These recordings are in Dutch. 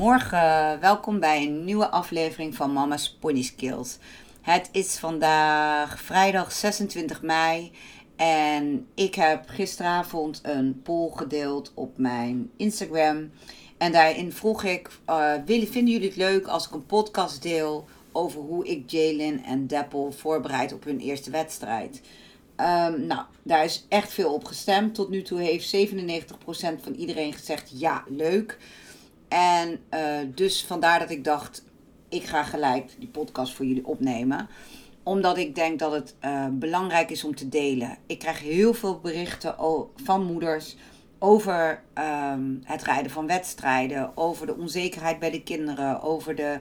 Goedemorgen, welkom bij een nieuwe aflevering van Mama's Pony Skills. Het is vandaag vrijdag 26 mei en ik heb gisteravond een poll gedeeld op mijn Instagram. En daarin vroeg ik: uh, vinden jullie het leuk als ik een podcast deel over hoe ik Jalen en Deppel voorbereid op hun eerste wedstrijd? Um, nou, daar is echt veel op gestemd. Tot nu toe heeft 97% van iedereen gezegd ja, leuk. En uh, dus vandaar dat ik dacht, ik ga gelijk die podcast voor jullie opnemen omdat ik denk dat het uh, belangrijk is om te delen. Ik krijg heel veel berichten van moeders over um, het rijden van wedstrijden, over de onzekerheid bij de kinderen, over de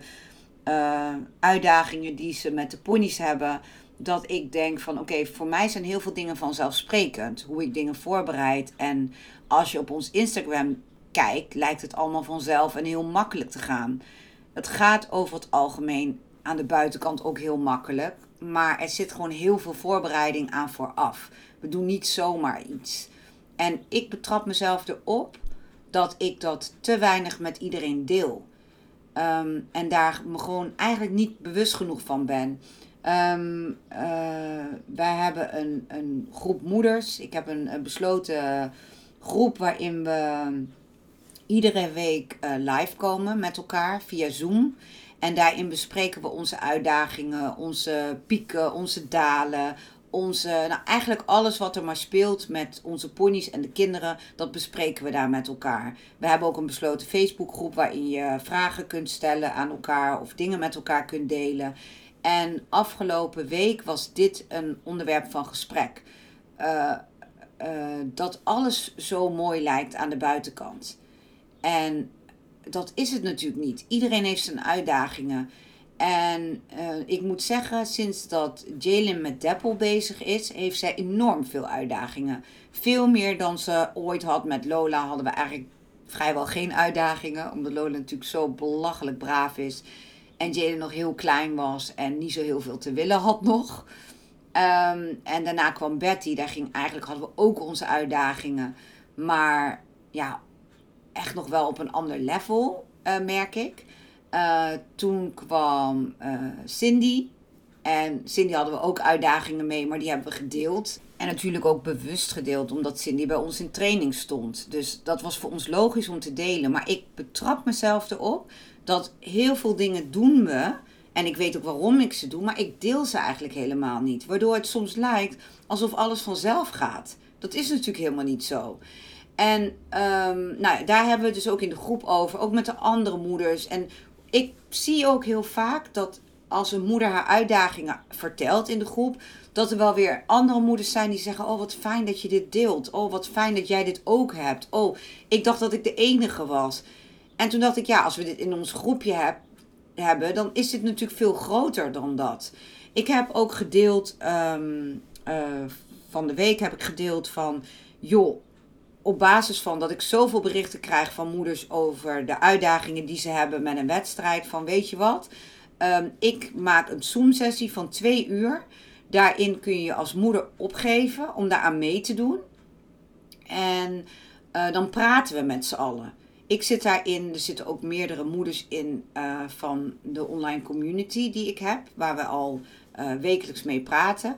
uh, uitdagingen die ze met de ponies hebben. Dat ik denk van oké, voor mij zijn heel veel dingen vanzelfsprekend. Hoe ik dingen voorbereid. En als je op ons Instagram kijkt, lijkt het allemaal vanzelf en heel makkelijk te gaan. Het gaat over het algemeen aan de buitenkant ook heel makkelijk. Maar er zit gewoon heel veel voorbereiding aan vooraf. We doen niet zomaar iets. En ik betrap mezelf erop dat ik dat te weinig met iedereen deel. Um, en daar me gewoon eigenlijk niet bewust genoeg van ben. Um, wij hebben een, een groep moeders. Ik heb een besloten groep waarin we iedere week uh, live komen met elkaar via Zoom. En daarin bespreken we onze uitdagingen, onze pieken, onze dalen. Onze, nou eigenlijk alles wat er maar speelt met onze ponies en de kinderen, dat bespreken we daar met elkaar. We hebben ook een besloten Facebookgroep waarin je vragen kunt stellen aan elkaar of dingen met elkaar kunt delen. En afgelopen week was dit een onderwerp van gesprek. Uh, uh, dat alles zo mooi lijkt aan de buitenkant. En dat is het natuurlijk niet. Iedereen heeft zijn uitdagingen. En uh, ik moet zeggen, sinds dat Jalen met Deppel bezig is, heeft zij enorm veel uitdagingen. Veel meer dan ze ooit had met Lola hadden we eigenlijk vrijwel geen uitdagingen. Omdat Lola natuurlijk zo belachelijk braaf is. En Jalen nog heel klein was en niet zo heel veel te willen had nog. Um, en daarna kwam Betty. Daar ging eigenlijk hadden we ook onze uitdagingen. Maar ja, echt nog wel op een ander level, uh, merk ik. Uh, toen kwam uh, Cindy. En Cindy hadden we ook uitdagingen mee, maar die hebben we gedeeld. En natuurlijk ook bewust gedeeld, omdat Cindy bij ons in training stond. Dus dat was voor ons logisch om te delen. Maar ik betrap mezelf erop dat heel veel dingen doen we. En ik weet ook waarom ik ze doe, maar ik deel ze eigenlijk helemaal niet. Waardoor het soms lijkt alsof alles vanzelf gaat. Dat is natuurlijk helemaal niet zo. En um, nou, daar hebben we het dus ook in de groep over, ook met de andere moeders. En ik zie ook heel vaak dat als een moeder haar uitdagingen vertelt in de groep, dat er wel weer andere moeders zijn die zeggen: Oh, wat fijn dat je dit deelt. Oh, wat fijn dat jij dit ook hebt. Oh, ik dacht dat ik de enige was. En toen dacht ik: Ja, als we dit in ons groepje heb, hebben, dan is dit natuurlijk veel groter dan dat. Ik heb ook gedeeld, um, uh, van de week heb ik gedeeld van: Joh op basis van dat ik zoveel berichten krijg van moeders over de uitdagingen die ze hebben met een wedstrijd. Van weet je wat, um, ik maak een Zoom-sessie van twee uur. Daarin kun je als moeder opgeven om daar aan mee te doen. En uh, dan praten we met z'n allen. Ik zit daarin, er zitten ook meerdere moeders in uh, van de online community die ik heb, waar we al uh, wekelijks mee praten.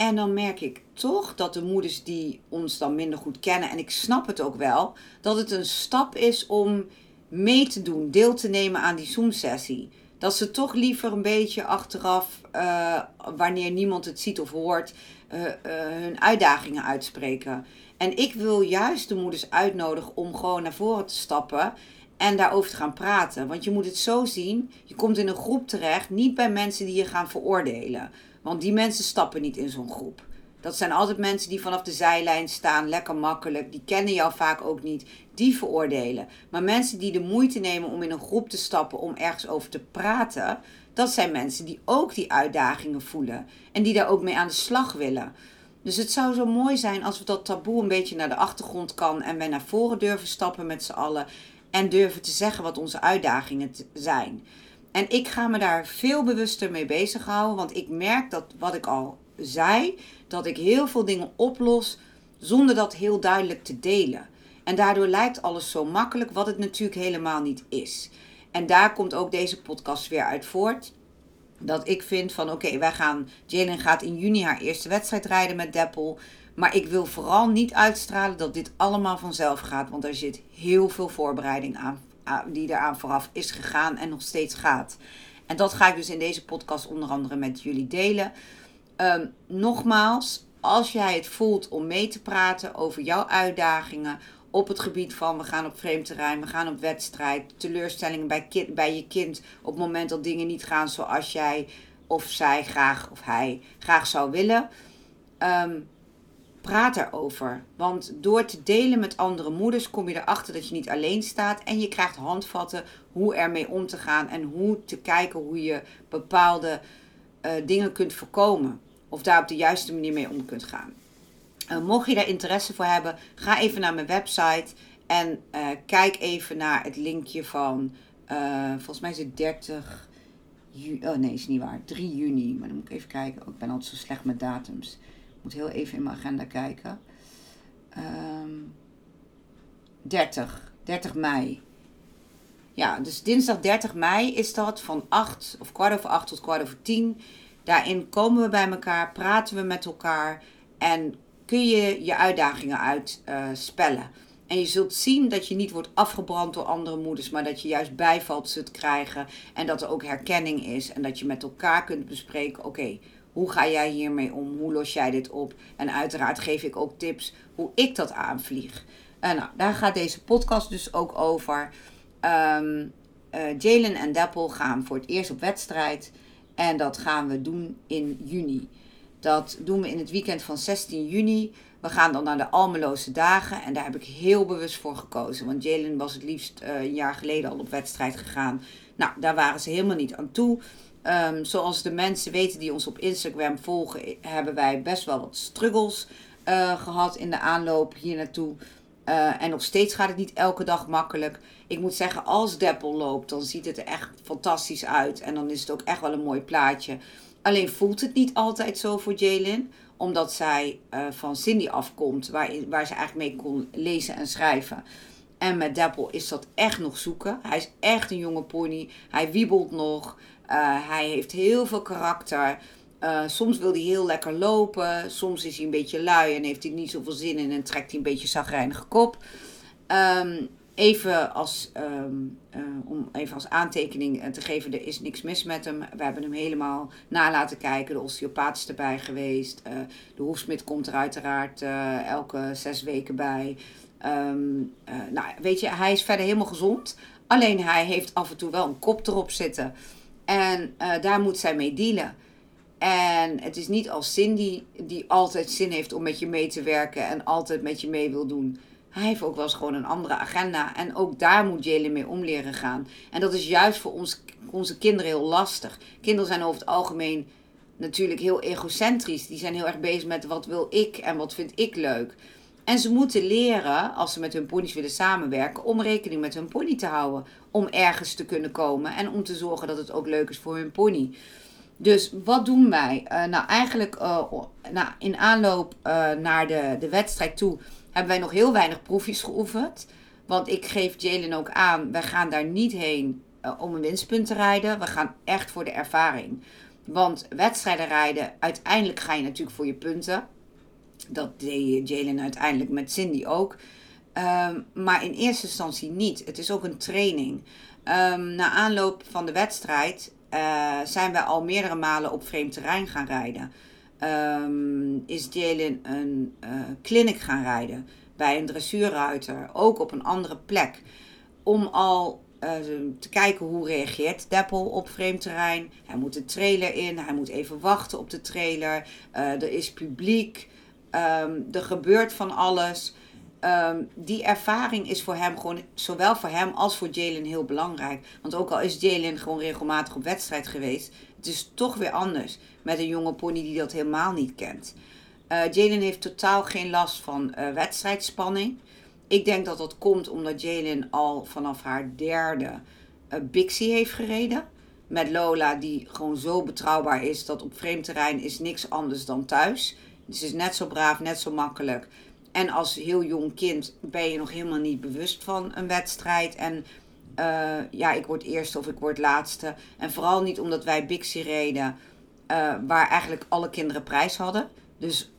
En dan merk ik toch dat de moeders die ons dan minder goed kennen, en ik snap het ook wel, dat het een stap is om mee te doen, deel te nemen aan die Zoom-sessie. Dat ze toch liever een beetje achteraf, uh, wanneer niemand het ziet of hoort, uh, uh, hun uitdagingen uitspreken. En ik wil juist de moeders uitnodigen om gewoon naar voren te stappen en daarover te gaan praten. Want je moet het zo zien: je komt in een groep terecht, niet bij mensen die je gaan veroordelen. Want die mensen stappen niet in zo'n groep. Dat zijn altijd mensen die vanaf de zijlijn staan, lekker makkelijk. Die kennen jou vaak ook niet. Die veroordelen. Maar mensen die de moeite nemen om in een groep te stappen om ergens over te praten, dat zijn mensen die ook die uitdagingen voelen. En die daar ook mee aan de slag willen. Dus het zou zo mooi zijn als we dat taboe een beetje naar de achtergrond kan en wij naar voren durven stappen met z'n allen en durven te zeggen wat onze uitdagingen zijn. En ik ga me daar veel bewuster mee bezighouden, want ik merk dat wat ik al zei, dat ik heel veel dingen oplos zonder dat heel duidelijk te delen. En daardoor lijkt alles zo makkelijk, wat het natuurlijk helemaal niet is. En daar komt ook deze podcast weer uit voort. Dat ik vind van oké, wij gaan. Jalen gaat in juni haar eerste wedstrijd rijden met Deppel. Maar ik wil vooral niet uitstralen dat dit allemaal vanzelf gaat. Want er zit heel veel voorbereiding aan, die eraan vooraf is gegaan en nog steeds gaat. En dat ga ik dus in deze podcast onder andere met jullie delen. Ehm, nogmaals, als jij het voelt om mee te praten over jouw uitdagingen op het gebied van we gaan op vreemd terrein, we gaan op wedstrijd, teleurstellingen bij, kind, bij je kind op het moment dat dingen niet gaan zoals jij of zij graag of hij graag zou willen. Um, praat erover. Want door te delen met andere moeders kom je erachter dat je niet alleen staat. En je krijgt handvatten hoe ermee om te gaan. En hoe te kijken hoe je bepaalde uh, dingen kunt voorkomen. Of daar op de juiste manier mee om kunt gaan. Uh, mocht je daar interesse voor hebben, ga even naar mijn website. En uh, kijk even naar het linkje van, volgens mij is het 30 juni. Oh nee, is niet waar. 3 juni. Maar dan moet ik even kijken. Oh, ik ben altijd zo slecht met datums moet heel even in mijn agenda kijken. Um, 30, 30 mei. Ja, dus dinsdag 30 mei is dat van 8 of kwart over 8 tot kwart over 10. Daarin komen we bij elkaar, praten we met elkaar en kun je je uitdagingen uitspellen. Uh, en je zult zien dat je niet wordt afgebrand door andere moeders, maar dat je juist bijval zult krijgen. En dat er ook herkenning is. En dat je met elkaar kunt bespreken: oké, hoe ga jij hiermee om? Hoe los jij dit op? En uiteraard geef ik ook tips hoe ik dat aanvlieg. Uh, nou, daar gaat deze podcast dus ook over. Um, uh, Jalen en Deppel gaan voor het eerst op wedstrijd. En dat gaan we doen in juni. Dat doen we in het weekend van 16 juni. We gaan dan naar de Almeloze Dagen. En daar heb ik heel bewust voor gekozen. Want Jalen was het liefst uh, een jaar geleden al op wedstrijd gegaan. Nou, daar waren ze helemaal niet aan toe. Um, zoals de mensen weten die ons op Instagram volgen, hebben wij best wel wat struggles uh, gehad in de aanloop hier naartoe. Uh, en nog steeds gaat het niet elke dag makkelijk. Ik moet zeggen, als Deppel loopt, dan ziet het er echt fantastisch uit. En dan is het ook echt wel een mooi plaatje. Alleen voelt het niet altijd zo voor Jalen. Omdat zij uh, van Cindy afkomt, waar, waar ze eigenlijk mee kon lezen en schrijven. En met Deppel is dat echt nog zoeken. Hij is echt een jonge pony. Hij wiebelt nog. Uh, hij heeft heel veel karakter. Uh, soms wil hij heel lekker lopen. Soms is hij een beetje lui en heeft hij niet zoveel zin in en trekt hij een beetje zagrijnige kop. Um, even als, um, uh, om even als aantekening te geven, er is niks mis met hem. We hebben hem helemaal na laten kijken. De osteopaat is erbij geweest. de hoefsmid komt er uiteraard elke zes weken bij. Um, nou, weet je, hij is verder helemaal gezond. Alleen hij heeft af en toe wel een kop erop zitten. En uh, daar moet zij mee dealen. En het is niet als Cindy die altijd zin heeft om met je mee te werken en altijd met je mee wil doen. Hij heeft ook wel eens gewoon een andere agenda. En ook daar moet Jalen mee om leren gaan. En dat is juist voor ons, onze kinderen heel lastig. Kinderen zijn over het algemeen natuurlijk heel egocentrisch. Die zijn heel erg bezig met wat wil ik en wat vind ik leuk. En ze moeten leren, als ze met hun ponies willen samenwerken, om rekening met hun pony te houden. Om ergens te kunnen komen en om te zorgen dat het ook leuk is voor hun pony. Dus wat doen wij? Uh, nou, eigenlijk uh, nou, in aanloop uh, naar de, de wedstrijd toe hebben wij nog heel weinig proefjes geoefend. Want ik geef Jalen ook aan, wij gaan daar niet heen om een winstpunt te rijden. We gaan echt voor de ervaring. Want wedstrijden rijden, uiteindelijk ga je natuurlijk voor je punten. Dat deed Jalen uiteindelijk met Cindy ook. Um, maar in eerste instantie niet. Het is ook een training. Um, na aanloop van de wedstrijd uh, zijn we al meerdere malen op vreemd terrein gaan rijden. Um, is Jalen een uh, clinic gaan rijden bij een dressuurruiter, ook op een andere plek. om al uh, te kijken hoe reageert Deppel op vreemd terrein. Hij moet de trailer in, hij moet even wachten op de trailer. Er is publiek, um, er gebeurt van alles. Um, die ervaring is voor hem gewoon, zowel voor hem als voor Jalen heel belangrijk. Want ook al is Jalen gewoon regelmatig op wedstrijd geweest, het is toch weer anders met een jonge pony die dat helemaal niet kent. Uh, Jalen heeft totaal geen last van uh, wedstrijdspanning. Ik denk dat dat komt omdat Jalen al vanaf haar derde uh, Bixie heeft gereden. Met Lola, die gewoon zo betrouwbaar is dat op vreemd terrein is niks anders dan thuis. Dus ze is net zo braaf, net zo makkelijk. En als heel jong kind ben je nog helemaal niet bewust van een wedstrijd. En uh, ja, ik word eerste of ik word laatste. En vooral niet omdat wij Bixie reden, uh, waar eigenlijk alle kinderen prijs hadden. Dus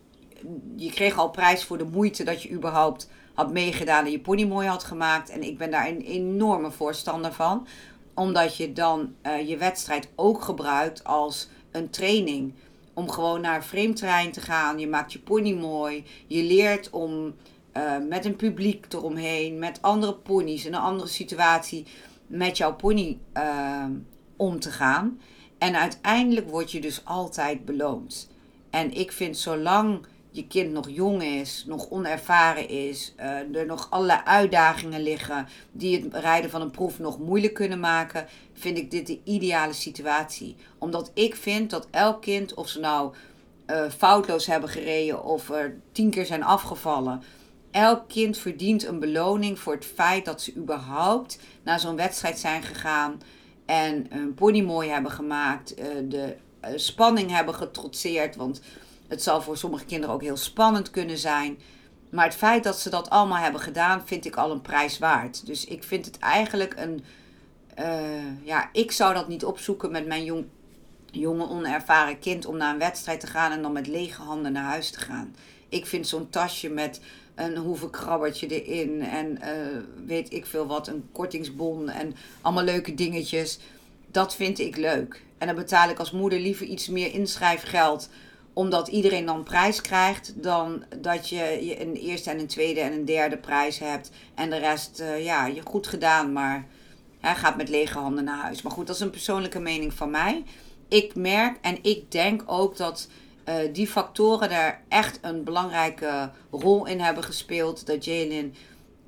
je kreeg al prijs voor de moeite dat je überhaupt had meegedaan en je pony mooi had gemaakt. En ik ben daar een enorme voorstander van. Omdat je dan uh, je wedstrijd ook gebruikt als een training. Om gewoon naar vreemd terrein te gaan. Je maakt je pony mooi. Je leert om uh, met een publiek eromheen, met andere ponies in een andere situatie, met jouw pony uh, om te gaan. En uiteindelijk word je dus altijd beloond. En ik vind zolang je kind nog jong is, nog onervaren is, uh, er nog allerlei uitdagingen liggen die het rijden van een proef nog moeilijk kunnen maken, vind ik dit de ideale situatie. Omdat ik vind dat elk kind, of ze nou uh, foutloos hebben gereden of er tien keer zijn afgevallen, elk kind verdient een beloning voor het feit dat ze überhaupt naar zo'n wedstrijd zijn gegaan en een pony mooi hebben gemaakt, uh, de spanning hebben getrotseerd, want het zal voor sommige kinderen ook heel spannend kunnen zijn. Maar het feit dat ze dat allemaal hebben gedaan, vind ik al een prijs waard. Dus ik vind het eigenlijk een. Uh, ja, ik zou dat niet opzoeken met mijn jong, jonge, onervaren kind om naar een wedstrijd te gaan en dan met lege handen naar huis te gaan. Ik vind zo'n tasje met een hoevenkrabbertje erin en uh, weet ik veel wat, een kortingsbon en allemaal leuke dingetjes. Dat vind ik leuk. En dan betaal ik als moeder liever iets meer inschrijfgeld omdat iedereen dan prijs krijgt, dan dat je een eerste en een tweede en een derde prijs hebt. En de rest, uh, ja, je goed gedaan, maar hij gaat met lege handen naar huis. Maar goed, dat is een persoonlijke mening van mij. Ik merk en ik denk ook dat uh, die factoren daar echt een belangrijke rol in hebben gespeeld. Dat Jalen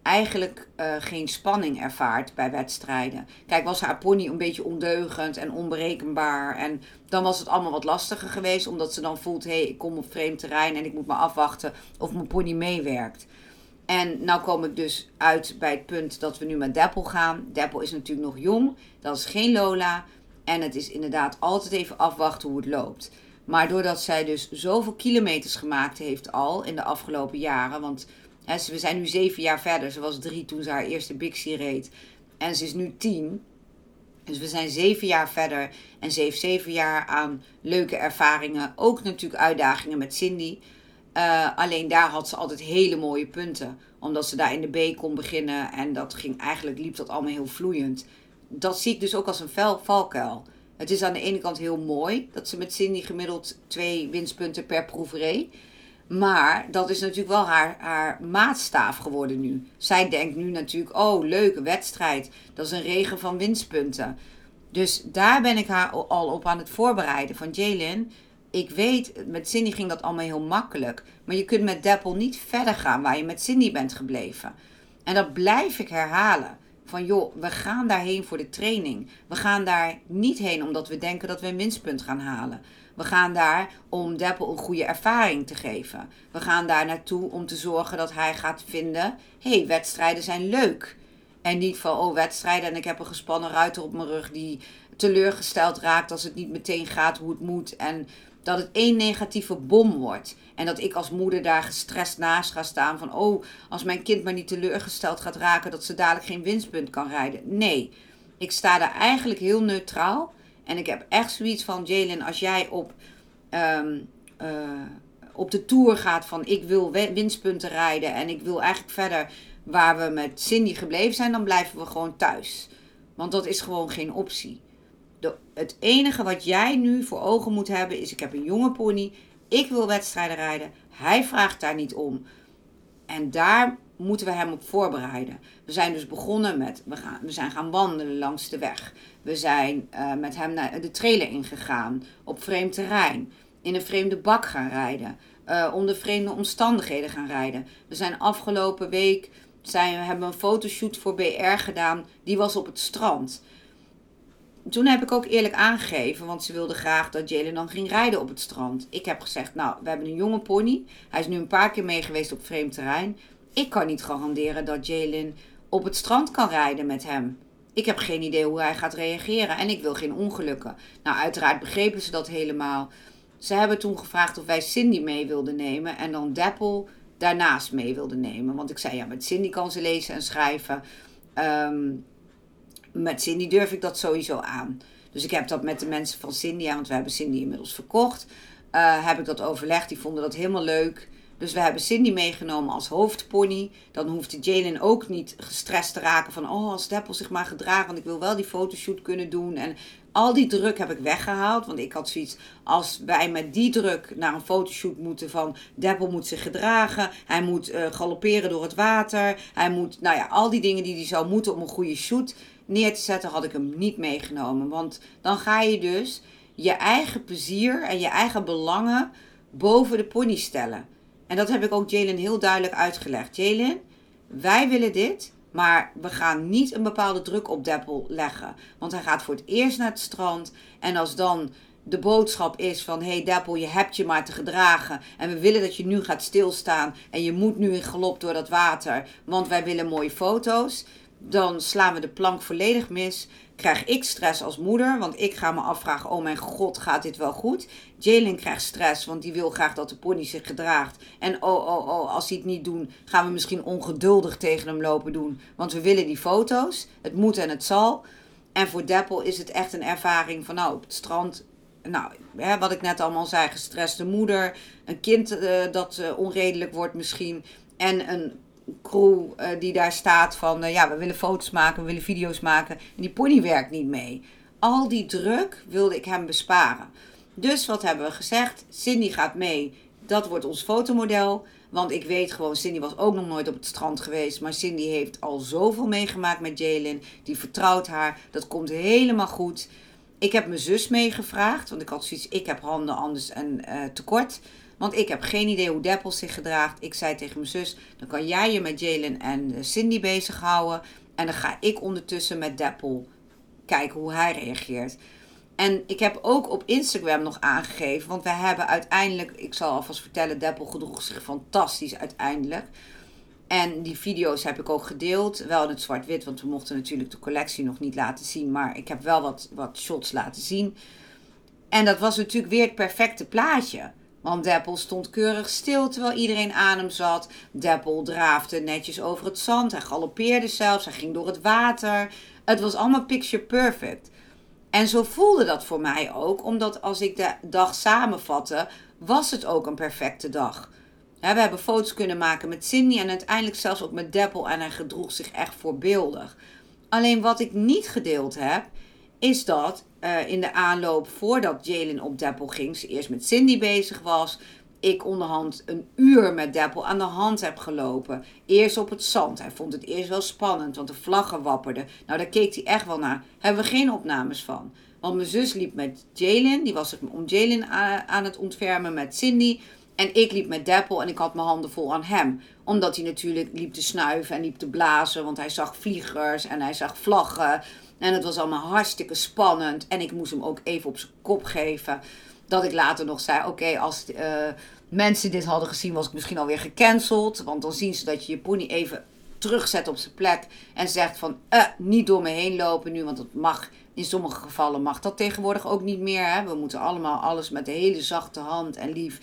eigenlijk uh, geen spanning ervaart bij wedstrijden. Kijk, was haar pony een beetje ondeugend en onberekenbaar. En dan was het allemaal wat lastiger geweest, omdat ze dan voelt: hé, hey, ik kom op vreemd terrein en ik moet maar afwachten of mijn pony meewerkt. En nou kom ik dus uit bij het punt dat we nu met Deppel gaan. Deppel is natuurlijk nog jong, dat is geen Lola. En het is inderdaad altijd even afwachten hoe het loopt. Maar doordat zij dus zoveel kilometers gemaakt heeft al in de afgelopen jaren. Want we zijn nu zeven jaar verder. Ze was drie toen ze haar eerste Bixie reed. En ze is nu tien. Dus we zijn zeven jaar verder en ze heeft zeven jaar aan leuke ervaringen. Ook natuurlijk uitdagingen met Cindy. Uh, alleen daar had ze altijd hele mooie punten. Omdat ze daar in de B kon beginnen en dat ging, eigenlijk liep dat allemaal heel vloeiend. Dat zie ik dus ook als een vel, valkuil. Het is aan de ene kant heel mooi dat ze met Cindy gemiddeld twee winstpunten per reed. Maar dat is natuurlijk wel haar, haar maatstaaf geworden nu. Zij denkt nu natuurlijk, oh leuke wedstrijd. Dat is een regen van winstpunten. Dus daar ben ik haar al op aan het voorbereiden. Van Jalen, ik weet, met Cindy ging dat allemaal heel makkelijk. Maar je kunt met Deppel niet verder gaan waar je met Cindy bent gebleven. En dat blijf ik herhalen. Van joh, we gaan daarheen voor de training. We gaan daar niet heen omdat we denken dat we een winstpunt gaan halen. We gaan daar om Deppel een goede ervaring te geven. We gaan daar naartoe om te zorgen dat hij gaat vinden: hey, wedstrijden zijn leuk. En niet van, oh, wedstrijden en ik heb een gespannen ruiter op mijn rug die teleurgesteld raakt als het niet meteen gaat hoe het moet. En dat het één negatieve bom wordt. En dat ik als moeder daar gestrest naast ga staan van, oh, als mijn kind maar niet teleurgesteld gaat raken, dat ze dadelijk geen winstpunt kan rijden. Nee, ik sta daar eigenlijk heel neutraal. En ik heb echt zoiets van, Jalen, als jij op, um, uh, op de tour gaat van ik wil winstpunten rijden en ik wil eigenlijk verder waar we met Cindy gebleven zijn, dan blijven we gewoon thuis. Want dat is gewoon geen optie. De, het enige wat jij nu voor ogen moet hebben is: ik heb een jonge pony, ik wil wedstrijden rijden. Hij vraagt daar niet om. En daar moeten we hem op voorbereiden. We zijn dus begonnen met, we, gaan, we zijn gaan wandelen langs de weg. We zijn uh, met hem naar de trailer ingegaan, op vreemd terrein, in een vreemde bak gaan rijden, uh, onder vreemde omstandigheden gaan rijden. We zijn afgelopen week, zijn, we hebben een fotoshoot voor BR gedaan, die was op het strand toen heb ik ook eerlijk aangegeven, want ze wilde graag dat Jalen dan ging rijden op het strand. Ik heb gezegd, nou, we hebben een jonge pony. Hij is nu een paar keer mee geweest op vreemd terrein. Ik kan niet garanderen dat Jalen op het strand kan rijden met hem. Ik heb geen idee hoe hij gaat reageren en ik wil geen ongelukken. Nou, uiteraard begrepen ze dat helemaal. Ze hebben toen gevraagd of wij Cindy mee wilden nemen en dan Dapple daarnaast mee wilden nemen. Want ik zei, ja, met Cindy kan ze lezen en schrijven. Um, met Cindy durf ik dat sowieso aan. Dus ik heb dat met de mensen van Cindy, want we hebben Cindy inmiddels verkocht. Uh, heb ik dat overlegd. Die vonden dat helemaal leuk. Dus we hebben Cindy meegenomen als hoofdpony. Dan hoefde Jalen ook niet gestrest te raken van... oh, als Deppel zich maar gedraagt, want ik wil wel die fotoshoot kunnen doen. En al die druk heb ik weggehaald. Want ik had zoiets, als wij met die druk naar een fotoshoot moeten van... Deppel moet zich gedragen, hij moet uh, galopperen door het water. Hij moet, nou ja, al die dingen die hij zou moeten om een goede shoot neer te zetten, had ik hem niet meegenomen. Want dan ga je dus je eigen plezier en je eigen belangen boven de pony stellen. En dat heb ik ook Jalen heel duidelijk uitgelegd. Jalen, wij willen dit, maar we gaan niet een bepaalde druk op Deppel leggen. Want hij gaat voor het eerst naar het strand. En als dan de boodschap is van... hey Deppel, je hebt je maar te gedragen. En we willen dat je nu gaat stilstaan. En je moet nu in galop door dat water. Want wij willen mooie foto's dan slaan we de plank volledig mis. Krijg ik stress als moeder, want ik ga me afvragen: oh mijn god, gaat dit wel goed? Jalen krijgt stress, want die wil graag dat de pony zich gedraagt. En oh, oh, oh, als hij het niet doen, gaan we misschien ongeduldig tegen hem lopen doen. Want we willen die foto's. Het moet en het zal. En voor Deppel is het echt een ervaring van nou, op het strand nou, hè, wat ik net allemaal zei, gestreste moeder, een kind uh, dat uh, onredelijk wordt misschien en een crew uh, die daar staat van uh, ja, we willen foto's maken, we willen video's maken. En die pony werkt niet mee. Al die druk wilde ik hem besparen. Dus wat hebben we gezegd? Cindy gaat mee. Dat wordt ons fotomodel. Want ik weet gewoon, Cindy was ook nog nooit op het strand geweest. Maar Cindy heeft al zoveel meegemaakt met Jalen. Die vertrouwt haar. Dat komt helemaal goed. Ik heb mijn zus meegevraagd. Want ik had zoiets, ik heb handen anders en uh, tekort. Want ik heb geen idee hoe Deppel zich gedraagt. Ik zei tegen mijn zus, dan kan jij je met Jalen en eh, Cindy bezighouden. En dan ga ik ondertussen met Deppel kijken hoe hij reageert. En ik heb ook op Instagram nog aangegeven, want we hebben uiteindelijk, ik zal alvast vertellen, Deppel gedroeg zich fantastisch uiteindelijk. En die video's heb ik ook gedeeld, wel in het zwart-wit, want we mochten natuurlijk de collectie nog niet laten zien, maar ik heb wel wat, wat shots laten zien. En dat was natuurlijk weer het perfecte plaatje. Want Deppel stond keurig stil terwijl iedereen aan hem zat. Deppel draafde netjes over het zand. Hij galoppeerde zelfs. Hij ging door het water. Het was allemaal picture perfect. En zo voelde dat voor mij ook, omdat als ik de dag samenvatte, was het ook een perfecte dag. we hebben foto's kunnen maken met Cindy en uiteindelijk zelfs ook met Deppel en hij gedroeg zich echt voorbeeldig. Alleen wat ik niet gedeeld heb, is dat uh, in de aanloop voordat Jalen op Deppel ging, ze eerst met Cindy bezig was. Ik onderhand een uur met Deppel aan de hand heb gelopen. Eerst op het zand. Hij vond het eerst wel spannend, want de vlaggen wapperden. Nou, daar keek hij echt wel naar. Hebben we geen opnames van. Want mijn zus liep met Jalen. Die was om Jalen aan het ontfermen met Cindy. En ik liep met Deppel en ik had mijn handen vol aan hem. Omdat hij natuurlijk liep te snuiven en liep te blazen. Want hij zag vliegers en hij zag vlaggen. En het was allemaal hartstikke spannend. En ik moest hem ook even op zijn kop geven. Dat ik later nog zei: Oké, als uh, mensen dit hadden gezien, was ik misschien alweer gecanceld. Want dan zien ze dat je je pony even terugzet op zijn plek. En zegt van: uh, Niet door me heen lopen nu, want dat mag. In sommige gevallen mag dat tegenwoordig ook niet meer. Hè? We moeten allemaal alles met een hele zachte hand en lief.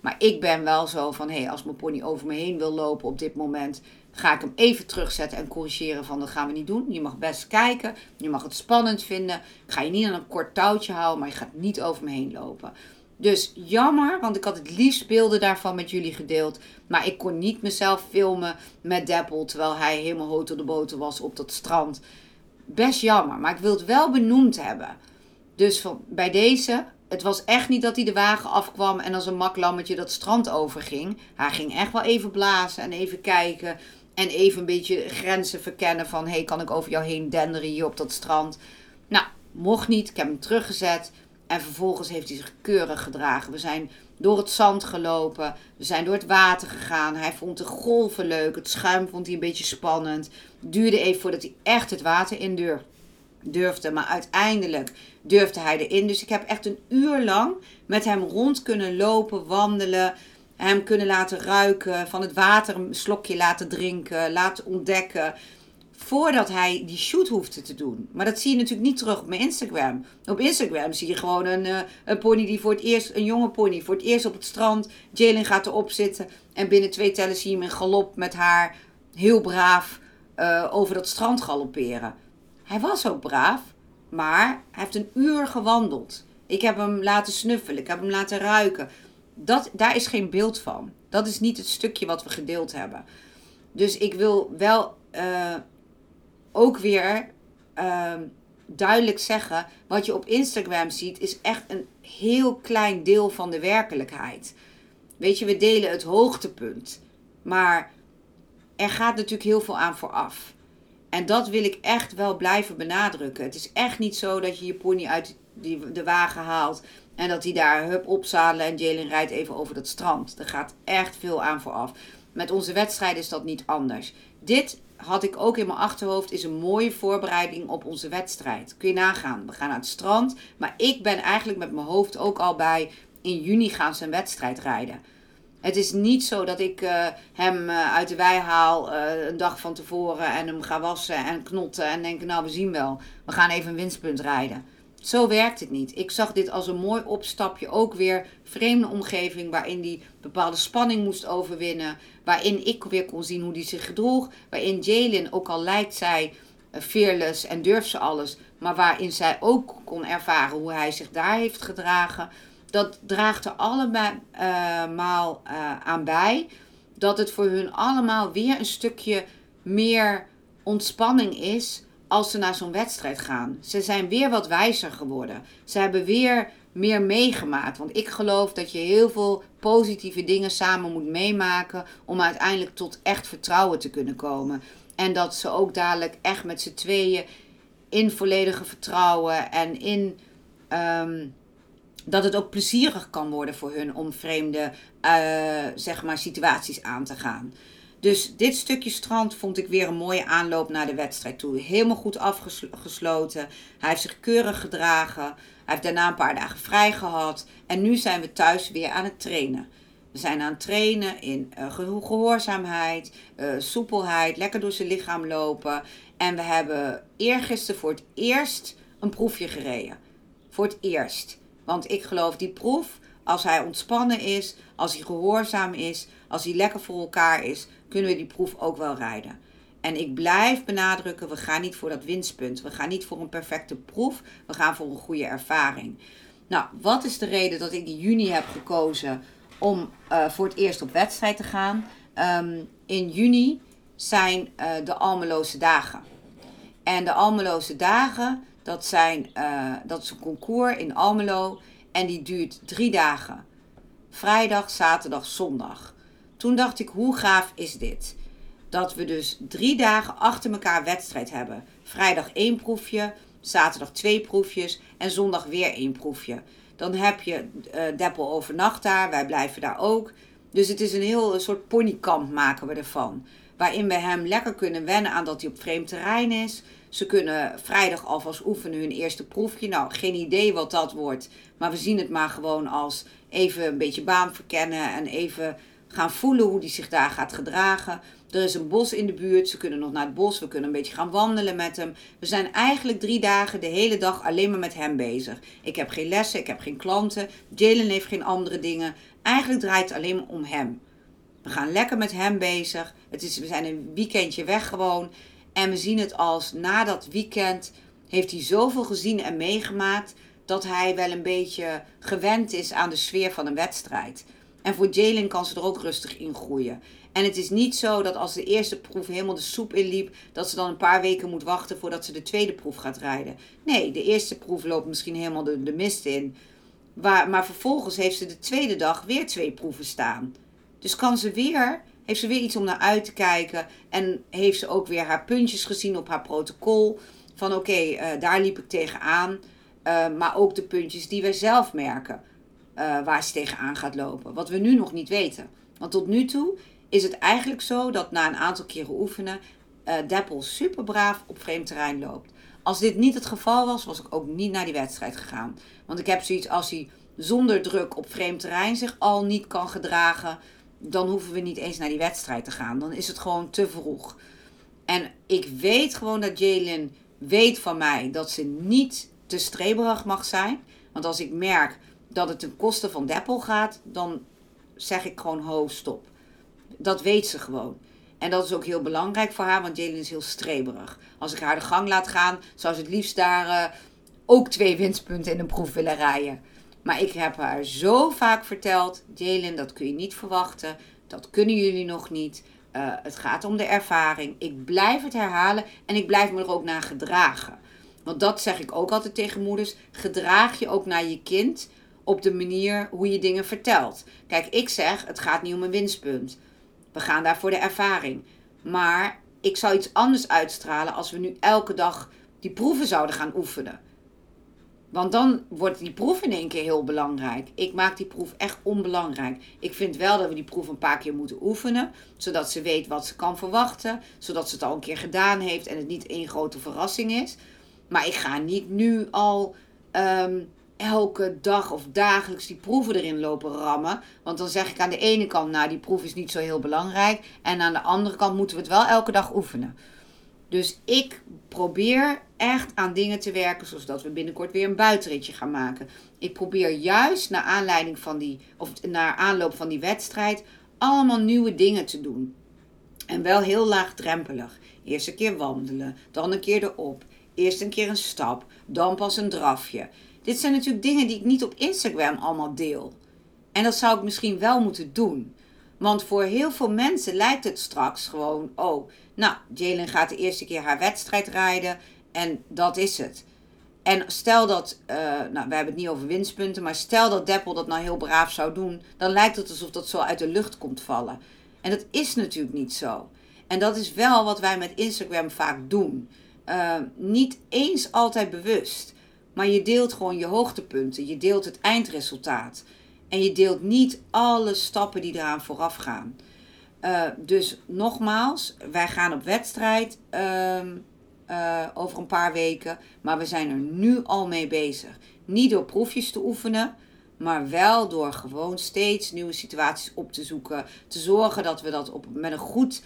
Maar ik ben wel zo van: hé, hey, als mijn pony over me heen wil lopen op dit moment ga ik hem even terugzetten en corrigeren van dat gaan we niet doen. Je mag best kijken, je mag het spannend vinden. Ik ga je niet aan een kort touwtje houden, maar je gaat niet over me heen lopen. Dus jammer, want ik had het liefst beelden daarvan met jullie gedeeld. Maar ik kon niet mezelf filmen met Deppel terwijl hij helemaal hoog de boter was op dat strand. Best jammer, maar ik wil het wel benoemd hebben. Dus van, bij deze, het was echt niet dat hij de wagen afkwam en als een maklammetje dat strand overging. Hij ging echt wel even blazen en even kijken En even een beetje grenzen verkennen van... hey, kan ik over jou heen denderen hier op dat strand? Nou, mocht niet. Ik heb hem teruggezet. En vervolgens heeft hij zich keurig gedragen. We zijn door het zand gelopen. We zijn door het water gegaan. Hij vond de golven leuk. Het schuim vond hij een beetje spannend. Duurde even voordat hij echt het water in durfde. Maar uiteindelijk durfde hij erin. Dus ik heb echt een uur lang met hem rond kunnen lopen, wandelen. Hem kunnen laten ruiken, van het water een slokje laten drinken, laten ontdekken voordat hij die shoot hoefde te doen. Maar dat zie je natuurlijk niet terug op mijn Instagram. Op Instagram zie je gewoon een, uh, een pony die voor het eerst, een jonge pony, voor het eerst op het strand. Jalen gaat erop zitten en binnen twee tellen zie je hem in galop met haar heel braaf uh, over dat strand galopperen. Hij was ook braaf, maar hij heeft een uur gewandeld. Ik heb hem laten snuffelen, ik heb hem laten ruiken. Dat, daar is geen beeld van. Dat is niet het stukje wat we gedeeld hebben. Dus ik wil wel uh, ook weer uh, duidelijk zeggen: wat je op Instagram ziet, is echt een heel klein deel van de werkelijkheid. Weet je, we delen het hoogtepunt. Maar er gaat natuurlijk heel veel aan vooraf. En dat wil ik echt wel blijven benadrukken. Het is echt niet zo dat je je pony uit die, de wagen haalt. En dat hij daar hup opzadelen en Jalen rijdt even over dat strand. Er gaat echt veel aan vooraf. Met onze wedstrijd is dat niet anders. Dit had ik ook in mijn achterhoofd, is een mooie voorbereiding op onze wedstrijd. Kun je nagaan. We gaan naar het strand. Maar ik ben eigenlijk met mijn hoofd ook al bij. In juni gaan ze een wedstrijd rijden. Het is niet zo dat ik uh, hem uh, uit de wei haal uh, een dag van tevoren en hem ga wassen en knotten en denken, nou we zien wel, we gaan even een winstpunt rijden. Zo werkt het niet. Ik zag dit als een mooi opstapje. Ook weer vreemde omgeving waarin die bepaalde spanning moest overwinnen. Waarin ik weer kon zien hoe die zich gedroeg. Waarin Jalen, ook al lijkt zij fearless en durft ze alles. Maar waarin zij ook kon ervaren hoe hij zich daar heeft gedragen. Dat draagt er allemaal uh, aan bij. Dat het voor hun allemaal weer een stukje meer ontspanning is als ze naar zo'n wedstrijd gaan. Ze zijn weer wat wijzer geworden. Ze hebben weer meer meegemaakt. Want ik geloof dat je heel veel positieve dingen samen moet meemaken om uiteindelijk tot echt vertrouwen te kunnen komen. En dat ze ook dadelijk echt met z'n tweeën in volledige vertrouwen en in um, dat het ook plezierig kan worden voor hun om vreemde uh, zeg maar, situaties aan te gaan. Dus dit stukje strand vond ik weer een mooie aanloop naar de wedstrijd toe. Helemaal goed afgesloten. Hij heeft zich keurig gedragen. Hij heeft daarna een paar dagen vrij gehad. En nu zijn we thuis weer aan het trainen. We zijn aan het trainen in uh, gehoorzaamheid, uh, soepelheid, lekker door zijn lichaam lopen. En we hebben eergisteren voor het eerst een proefje gereden. Voor het eerst. Want ik geloof die proef, als hij ontspannen is, als hij gehoorzaam is, als hij lekker voor elkaar is, kunnen we die proef ook wel rijden. En ik blijf benadrukken, we gaan niet voor dat winstpunt. We gaan niet voor een perfecte proef. We gaan voor een goede ervaring. Nou, wat is de reden dat ik in juni heb gekozen om uh, voor het eerst op wedstrijd te gaan? Um, in juni zijn uh, de Almeloze dagen. En de Almeloze dagen, dat, zijn, uh, dat is een concours in Almelo. En die duurt drie dagen. Vrijdag, zaterdag, zondag. Toen dacht ik, hoe gaaf is dit? Dat we dus drie dagen achter elkaar wedstrijd hebben. Vrijdag één proefje, zaterdag twee proefjes en zondag weer één proefje. Dan heb je uh, Deppel overnacht daar, wij blijven daar ook. Dus het is een heel een soort ponykamp maken we ervan. Waarin we hem lekker kunnen wennen aan dat hij op vreemd terrein is. Ze kunnen vrijdag alvast oefenen hun eerste proefje. Nou, geen idee wat dat wordt. Maar we zien het maar gewoon als even een beetje baan verkennen en even gaan voelen hoe die zich daar gaat gedragen. Er is een bos in de buurt, ze kunnen nog naar het bos, we kunnen een beetje gaan wandelen met hem. We zijn eigenlijk drie dagen de hele dag alleen maar met hem bezig. Ik heb geen lessen, ik heb geen klanten, Jalen heeft geen andere dingen. Eigenlijk draait het alleen om hem. We gaan lekker met hem bezig. Het is, we zijn een weekendje weg gewoon. En we zien het als na dat weekend heeft hij zoveel gezien en meegemaakt dat hij wel een beetje gewend is aan de sfeer van een wedstrijd. En voor Jalen kan ze er ook rustig in groeien. En het is niet zo dat als de eerste proef helemaal de soep inliep, dat ze dan een paar weken moet wachten voordat ze de tweede proef gaat rijden. Nee, de eerste proef loopt misschien helemaal de, mist in. Maar vervolgens heeft ze de tweede dag weer twee proeven staan. Dus kan ze weer heeft ze weer iets om naar uit te kijken. En heeft ze ook weer haar puntjes gezien op haar protocol. Van oké, eh, daar liep ik tegenaan. Uh, maar ook de puntjes die wij zelf merken. Uh, waar ze tegenaan gaat lopen. Wat we nu nog niet weten. Want tot nu toe is het eigenlijk zo dat na een aantal keren oefenen. Deppel super braaf op vreemd terrein loopt. Als dit niet het geval was, was ik ook niet naar die wedstrijd gegaan. Want ik heb zoiets als hij zonder druk op vreemd terrein zich al niet kan gedragen. Dan hoeven we niet eens naar die wedstrijd te gaan. Dan is het gewoon te vroeg. En ik weet gewoon dat Jalen weet van mij dat ze niet te streberig mag zijn. Want als ik merk dat het ten koste van Deppel gaat, dan zeg ik gewoon ho, stop. Dat weet ze gewoon. En dat is ook heel belangrijk voor haar, want Jalen is heel streberig. Als ik haar de gang laat gaan, zou ze het liefst daar uh, ook twee winstpunten in een proef willen rijden. Maar ik heb haar zo vaak verteld: Jalen, dat kun je niet verwachten. Dat kunnen jullie nog niet. Uh, het gaat om de ervaring. Ik blijf het herhalen en ik blijf me er ook naar gedragen. Want dat zeg ik ook altijd tegen moeders. Gedraag je ook naar je kind op de manier hoe je dingen vertelt. Kijk, ik zeg: het gaat niet om een winstpunt. We gaan daar voor de ervaring. Maar ik zou iets anders uitstralen als we nu elke dag die proeven zouden gaan oefenen. Want dan wordt die proef in één keer heel belangrijk. Ik maak die proef echt onbelangrijk. Ik vind wel dat we die proef een paar keer moeten oefenen. Zodat ze weet wat ze kan verwachten. Zodat ze het al een keer gedaan heeft en het niet één grote verrassing is. Maar ik ga niet nu al um, elke dag of dagelijks die proeven erin lopen rammen. Want dan zeg ik aan de ene kant, nou die proef is niet zo heel belangrijk. En aan de andere kant moeten we het wel elke dag oefenen. Dus ik probeer echt aan dingen te werken, zodat we binnenkort weer een buitenritje gaan maken. Ik probeer juist naar aanleiding van die, of naar aanloop van die wedstrijd, allemaal nieuwe dingen te doen. En wel heel laagdrempelig. Eerst een keer wandelen, dan een keer erop. Eerst een keer een stap, dan pas een drafje. Dit zijn natuurlijk dingen die ik niet op Instagram allemaal deel. En dat zou ik misschien wel moeten doen. Want voor heel veel mensen lijkt het straks gewoon: oh, nou, Jalen gaat de eerste keer haar wedstrijd rijden en dat is het. En stel dat, uh, nou, we hebben het niet over winstpunten, maar stel dat Deppel dat nou heel braaf zou doen, dan lijkt het alsof dat zo uit de lucht komt vallen. En dat is natuurlijk niet zo. En dat is wel wat wij met Instagram vaak doen. Uh, niet eens altijd bewust. Maar je deelt gewoon je hoogtepunten. Je deelt het eindresultaat. En je deelt niet alle stappen die eraan vooraf gaan. Uh, dus nogmaals, wij gaan op wedstrijd uh, uh, over een paar weken. Maar we zijn er nu al mee bezig. Niet door proefjes te oefenen. Maar wel door gewoon steeds nieuwe situaties op te zoeken. Te zorgen dat we dat op, met een goed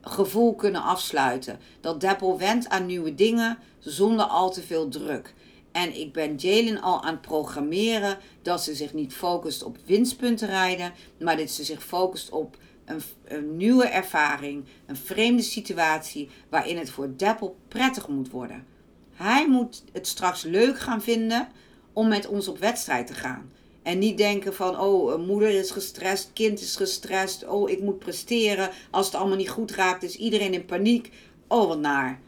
gevoel kunnen afsluiten. Dat Deppel went aan nieuwe dingen zonder al te veel druk. En ik ben Jalen al aan het programmeren dat ze zich niet focust op winstpunten rijden, maar dat ze zich focust op een, nieuwe ervaring, een vreemde situatie waarin het voor Deppel prettig moet worden. Hij moet het straks leuk gaan vinden om met ons op wedstrijd te gaan. En niet denken van, oh, moeder is gestrest, kind is gestrest, oh, ik moet presteren. Als het allemaal niet goed raakt, is iedereen in paniek. Oh, wat naar.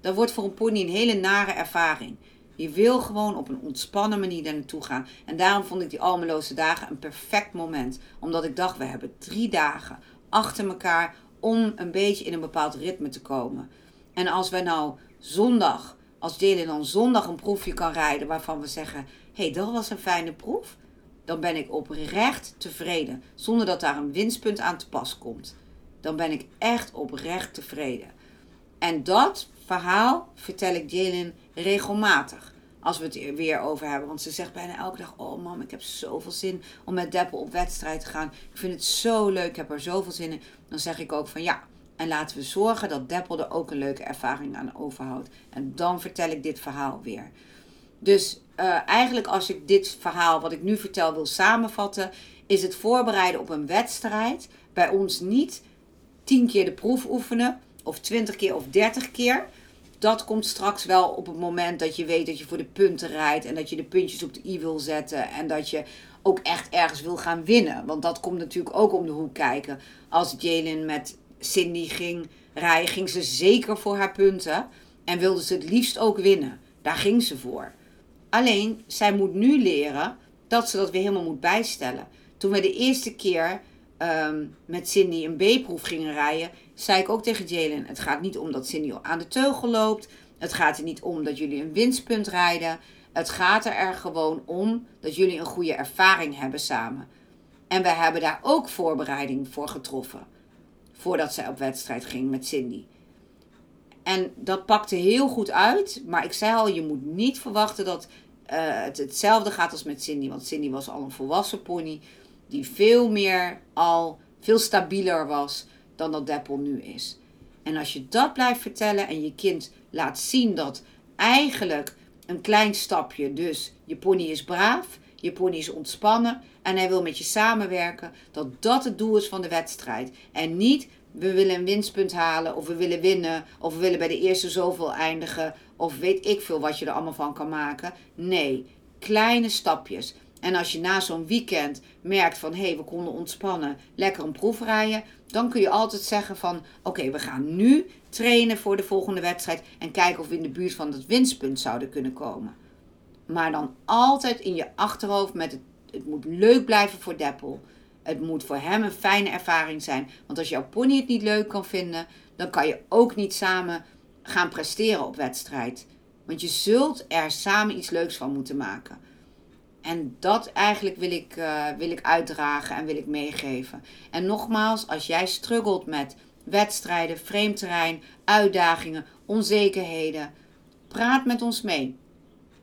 Dat wordt voor een pony een hele nare ervaring. Je wil gewoon op een ontspannen manier daar naartoe gaan. En daarom vond ik die Almeloze dagen een perfect moment. Omdat ik dacht, we hebben drie dagen achter elkaar om een beetje in een bepaald ritme te komen. En als wij nou zondag, als Jalen dan zondag een proefje kan rijden waarvan we zeggen, hé, hey, dat was een fijne proef. Dan ben ik oprecht tevreden. Zonder dat daar een winstpunt aan te pas komt. Dan ben ik echt oprecht tevreden. En dat verhaal vertel ik Jalen regelmatig. Als we het er weer over hebben. Want ze zegt bijna elke dag: Oh, mam, ik heb zoveel zin om met Deppel op wedstrijd te gaan. Ik vind het zo leuk, ik heb er zoveel zin in. Dan zeg ik ook van ja. En laten we zorgen dat Deppel er ook een leuke ervaring aan overhoudt. En dan vertel ik dit verhaal weer. Dus uh, eigenlijk, als ik dit verhaal wat ik nu vertel wil samenvatten, is het voorbereiden op een wedstrijd bij ons niet tien keer de proef oefenen of twintig keer of dertig keer dat komt straks wel op het moment dat je weet dat je voor de punten rijdt. En dat je de puntjes op de i wil zetten. En dat je ook echt ergens wil gaan winnen. Want dat komt natuurlijk ook om de hoek kijken. Als Jalen met Cindy ging rijden, ging ze zeker voor haar punten. En wilde ze het liefst ook winnen. Daar ging ze voor. Alleen, zij moet nu leren dat ze dat weer helemaal moet bijstellen. Toen we de eerste keer ehm, met Cindy een B-proef gingen rijden, zei ik ook tegen Jalen: Het gaat niet om dat Cindy aan de teugel loopt. Het gaat er niet om dat jullie een winstpunt rijden. Het gaat er gewoon om dat jullie een goede ervaring hebben samen. En we hebben daar ook voorbereiding voor getroffen. Voordat zij op wedstrijd ging met Cindy. En dat pakte heel goed uit. Maar ik zei al, je moet niet verwachten dat uh, het hetzelfde gaat als met Cindy. Want Cindy was al een volwassen pony. Die veel meer al, veel stabieler was dan dat Deppel nu is. En als je dat blijft vertellen en je kind laat zien dat eigenlijk een klein stapje, dus je pony is braaf, je pony is ontspannen en hij wil met je samenwerken, dat dat het doel is van de wedstrijd. En niet we willen een winstpunt halen of we willen winnen of we willen bij de eerste zoveel eindigen of weet ik veel wat je er allemaal van kan maken. Nee, kleine stapjes. En als je na zo'n weekend merkt van hé, hey, we konden ontspannen, lekker een proef rijden, dan kun je altijd zeggen van oké, we gaan nu trainen voor de volgende wedstrijd en kijken of we in de buurt van het winstpunt zouden kunnen komen. Maar dan altijd in je achterhoofd met het, het moet leuk blijven voor Deppel. Het moet voor hem een fijne ervaring zijn. Want als jouw pony het niet leuk kan vinden, dan kan je ook niet samen gaan presteren op wedstrijd. Want je zult er samen iets leuks van moeten maken. En dat eigenlijk wil ik, uh, wil ik uitdragen en wil ik meegeven. En nogmaals, als jij struggelt met wedstrijden, vreemd terrein, uitdagingen, onzekerheden, praat met ons mee.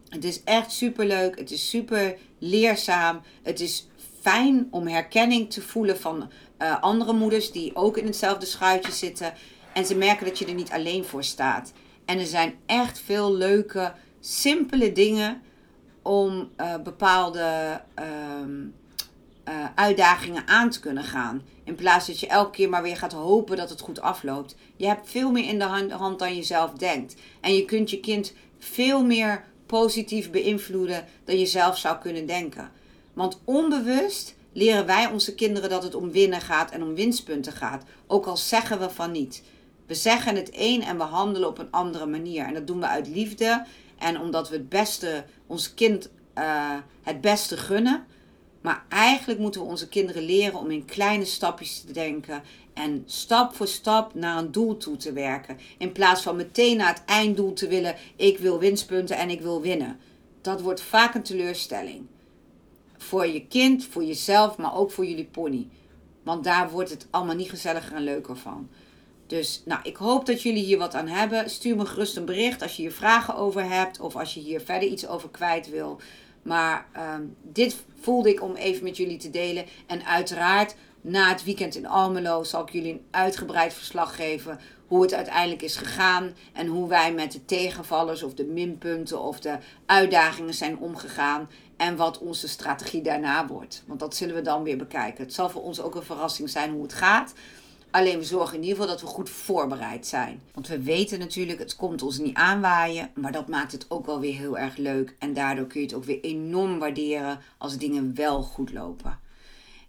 Het is echt super leuk. Het is super leerzaam. Het is fijn om herkenning te voelen van uh, andere moeders die ook in hetzelfde schuitje zitten. En ze merken dat je er niet alleen voor staat. En er zijn echt veel leuke, simpele dingen om uh, bepaalde uh, uh, uitdagingen aan te kunnen gaan. In plaats dat je elke keer maar weer gaat hopen dat het goed afloopt. Je hebt veel meer in de hand dan je zelf denkt. En je kunt je kind veel meer positief beïnvloeden dan je zelf zou kunnen denken. Want onbewust leren wij onze kinderen dat het om winnen gaat en om winstpunten gaat. Ook al zeggen we van niet. We zeggen het een en we handelen op een andere manier. En dat doen we uit liefde en omdat we het beste, ons kind uh, het beste gunnen. Maar eigenlijk moeten we onze kinderen leren om in kleine stapjes te denken. En stap voor stap naar een doel toe te werken. In plaats van meteen naar het einddoel te willen. Ik wil winstpunten en ik wil winnen. Dat wordt vaak een teleurstelling. Voor je kind, voor jezelf, maar ook voor jullie pony. Want daar wordt het allemaal niet gezelliger en leuker van. Dus nou, ik hoop dat jullie hier wat aan hebben. Stuur me gerust een bericht als je hier vragen over hebt of als je hier verder iets over kwijt wil. Maar um, dit voelde ik om even met jullie te delen. En uiteraard, na het weekend in Almelo zal ik jullie een uitgebreid verslag geven hoe het uiteindelijk is gegaan en hoe wij met de tegenvallers of de minpunten of de uitdagingen zijn omgegaan en wat onze strategie daarna wordt. Want dat zullen we dan weer bekijken. Het zal voor ons ook een verrassing zijn hoe het gaat. Alleen we zorgen in ieder geval dat we goed voorbereid zijn. Want we weten natuurlijk, het komt ons niet aanwaaien. Maar dat maakt het ook wel weer heel erg leuk. En daardoor kun je het ook weer enorm waarderen als dingen wel goed lopen.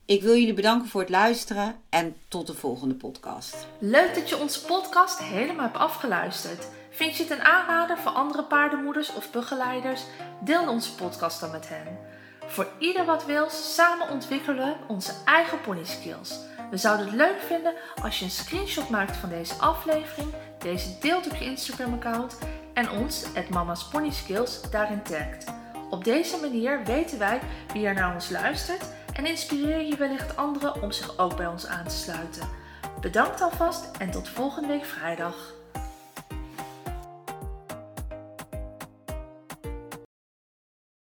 Ik wil jullie bedanken voor het luisteren en tot de volgende podcast. Leuk dat je onze podcast helemaal hebt afgeluisterd. Vind je het een aanrader voor andere paardenmoeders of begeleiders? Deel onze podcast dan met hen. Voor ieder wat wil, samen ontwikkelen we onze eigen pony skills. We zouden het leuk vinden als je een screenshot maakt van deze aflevering, deze deelt op je Instagram-account en ons, het Mama's Skills, daarin tagt. Op deze manier weten wij wie er naar ons luistert en inspireer je wellicht anderen om zich ook bij ons aan te sluiten. Bedankt alvast en tot volgende week vrijdag.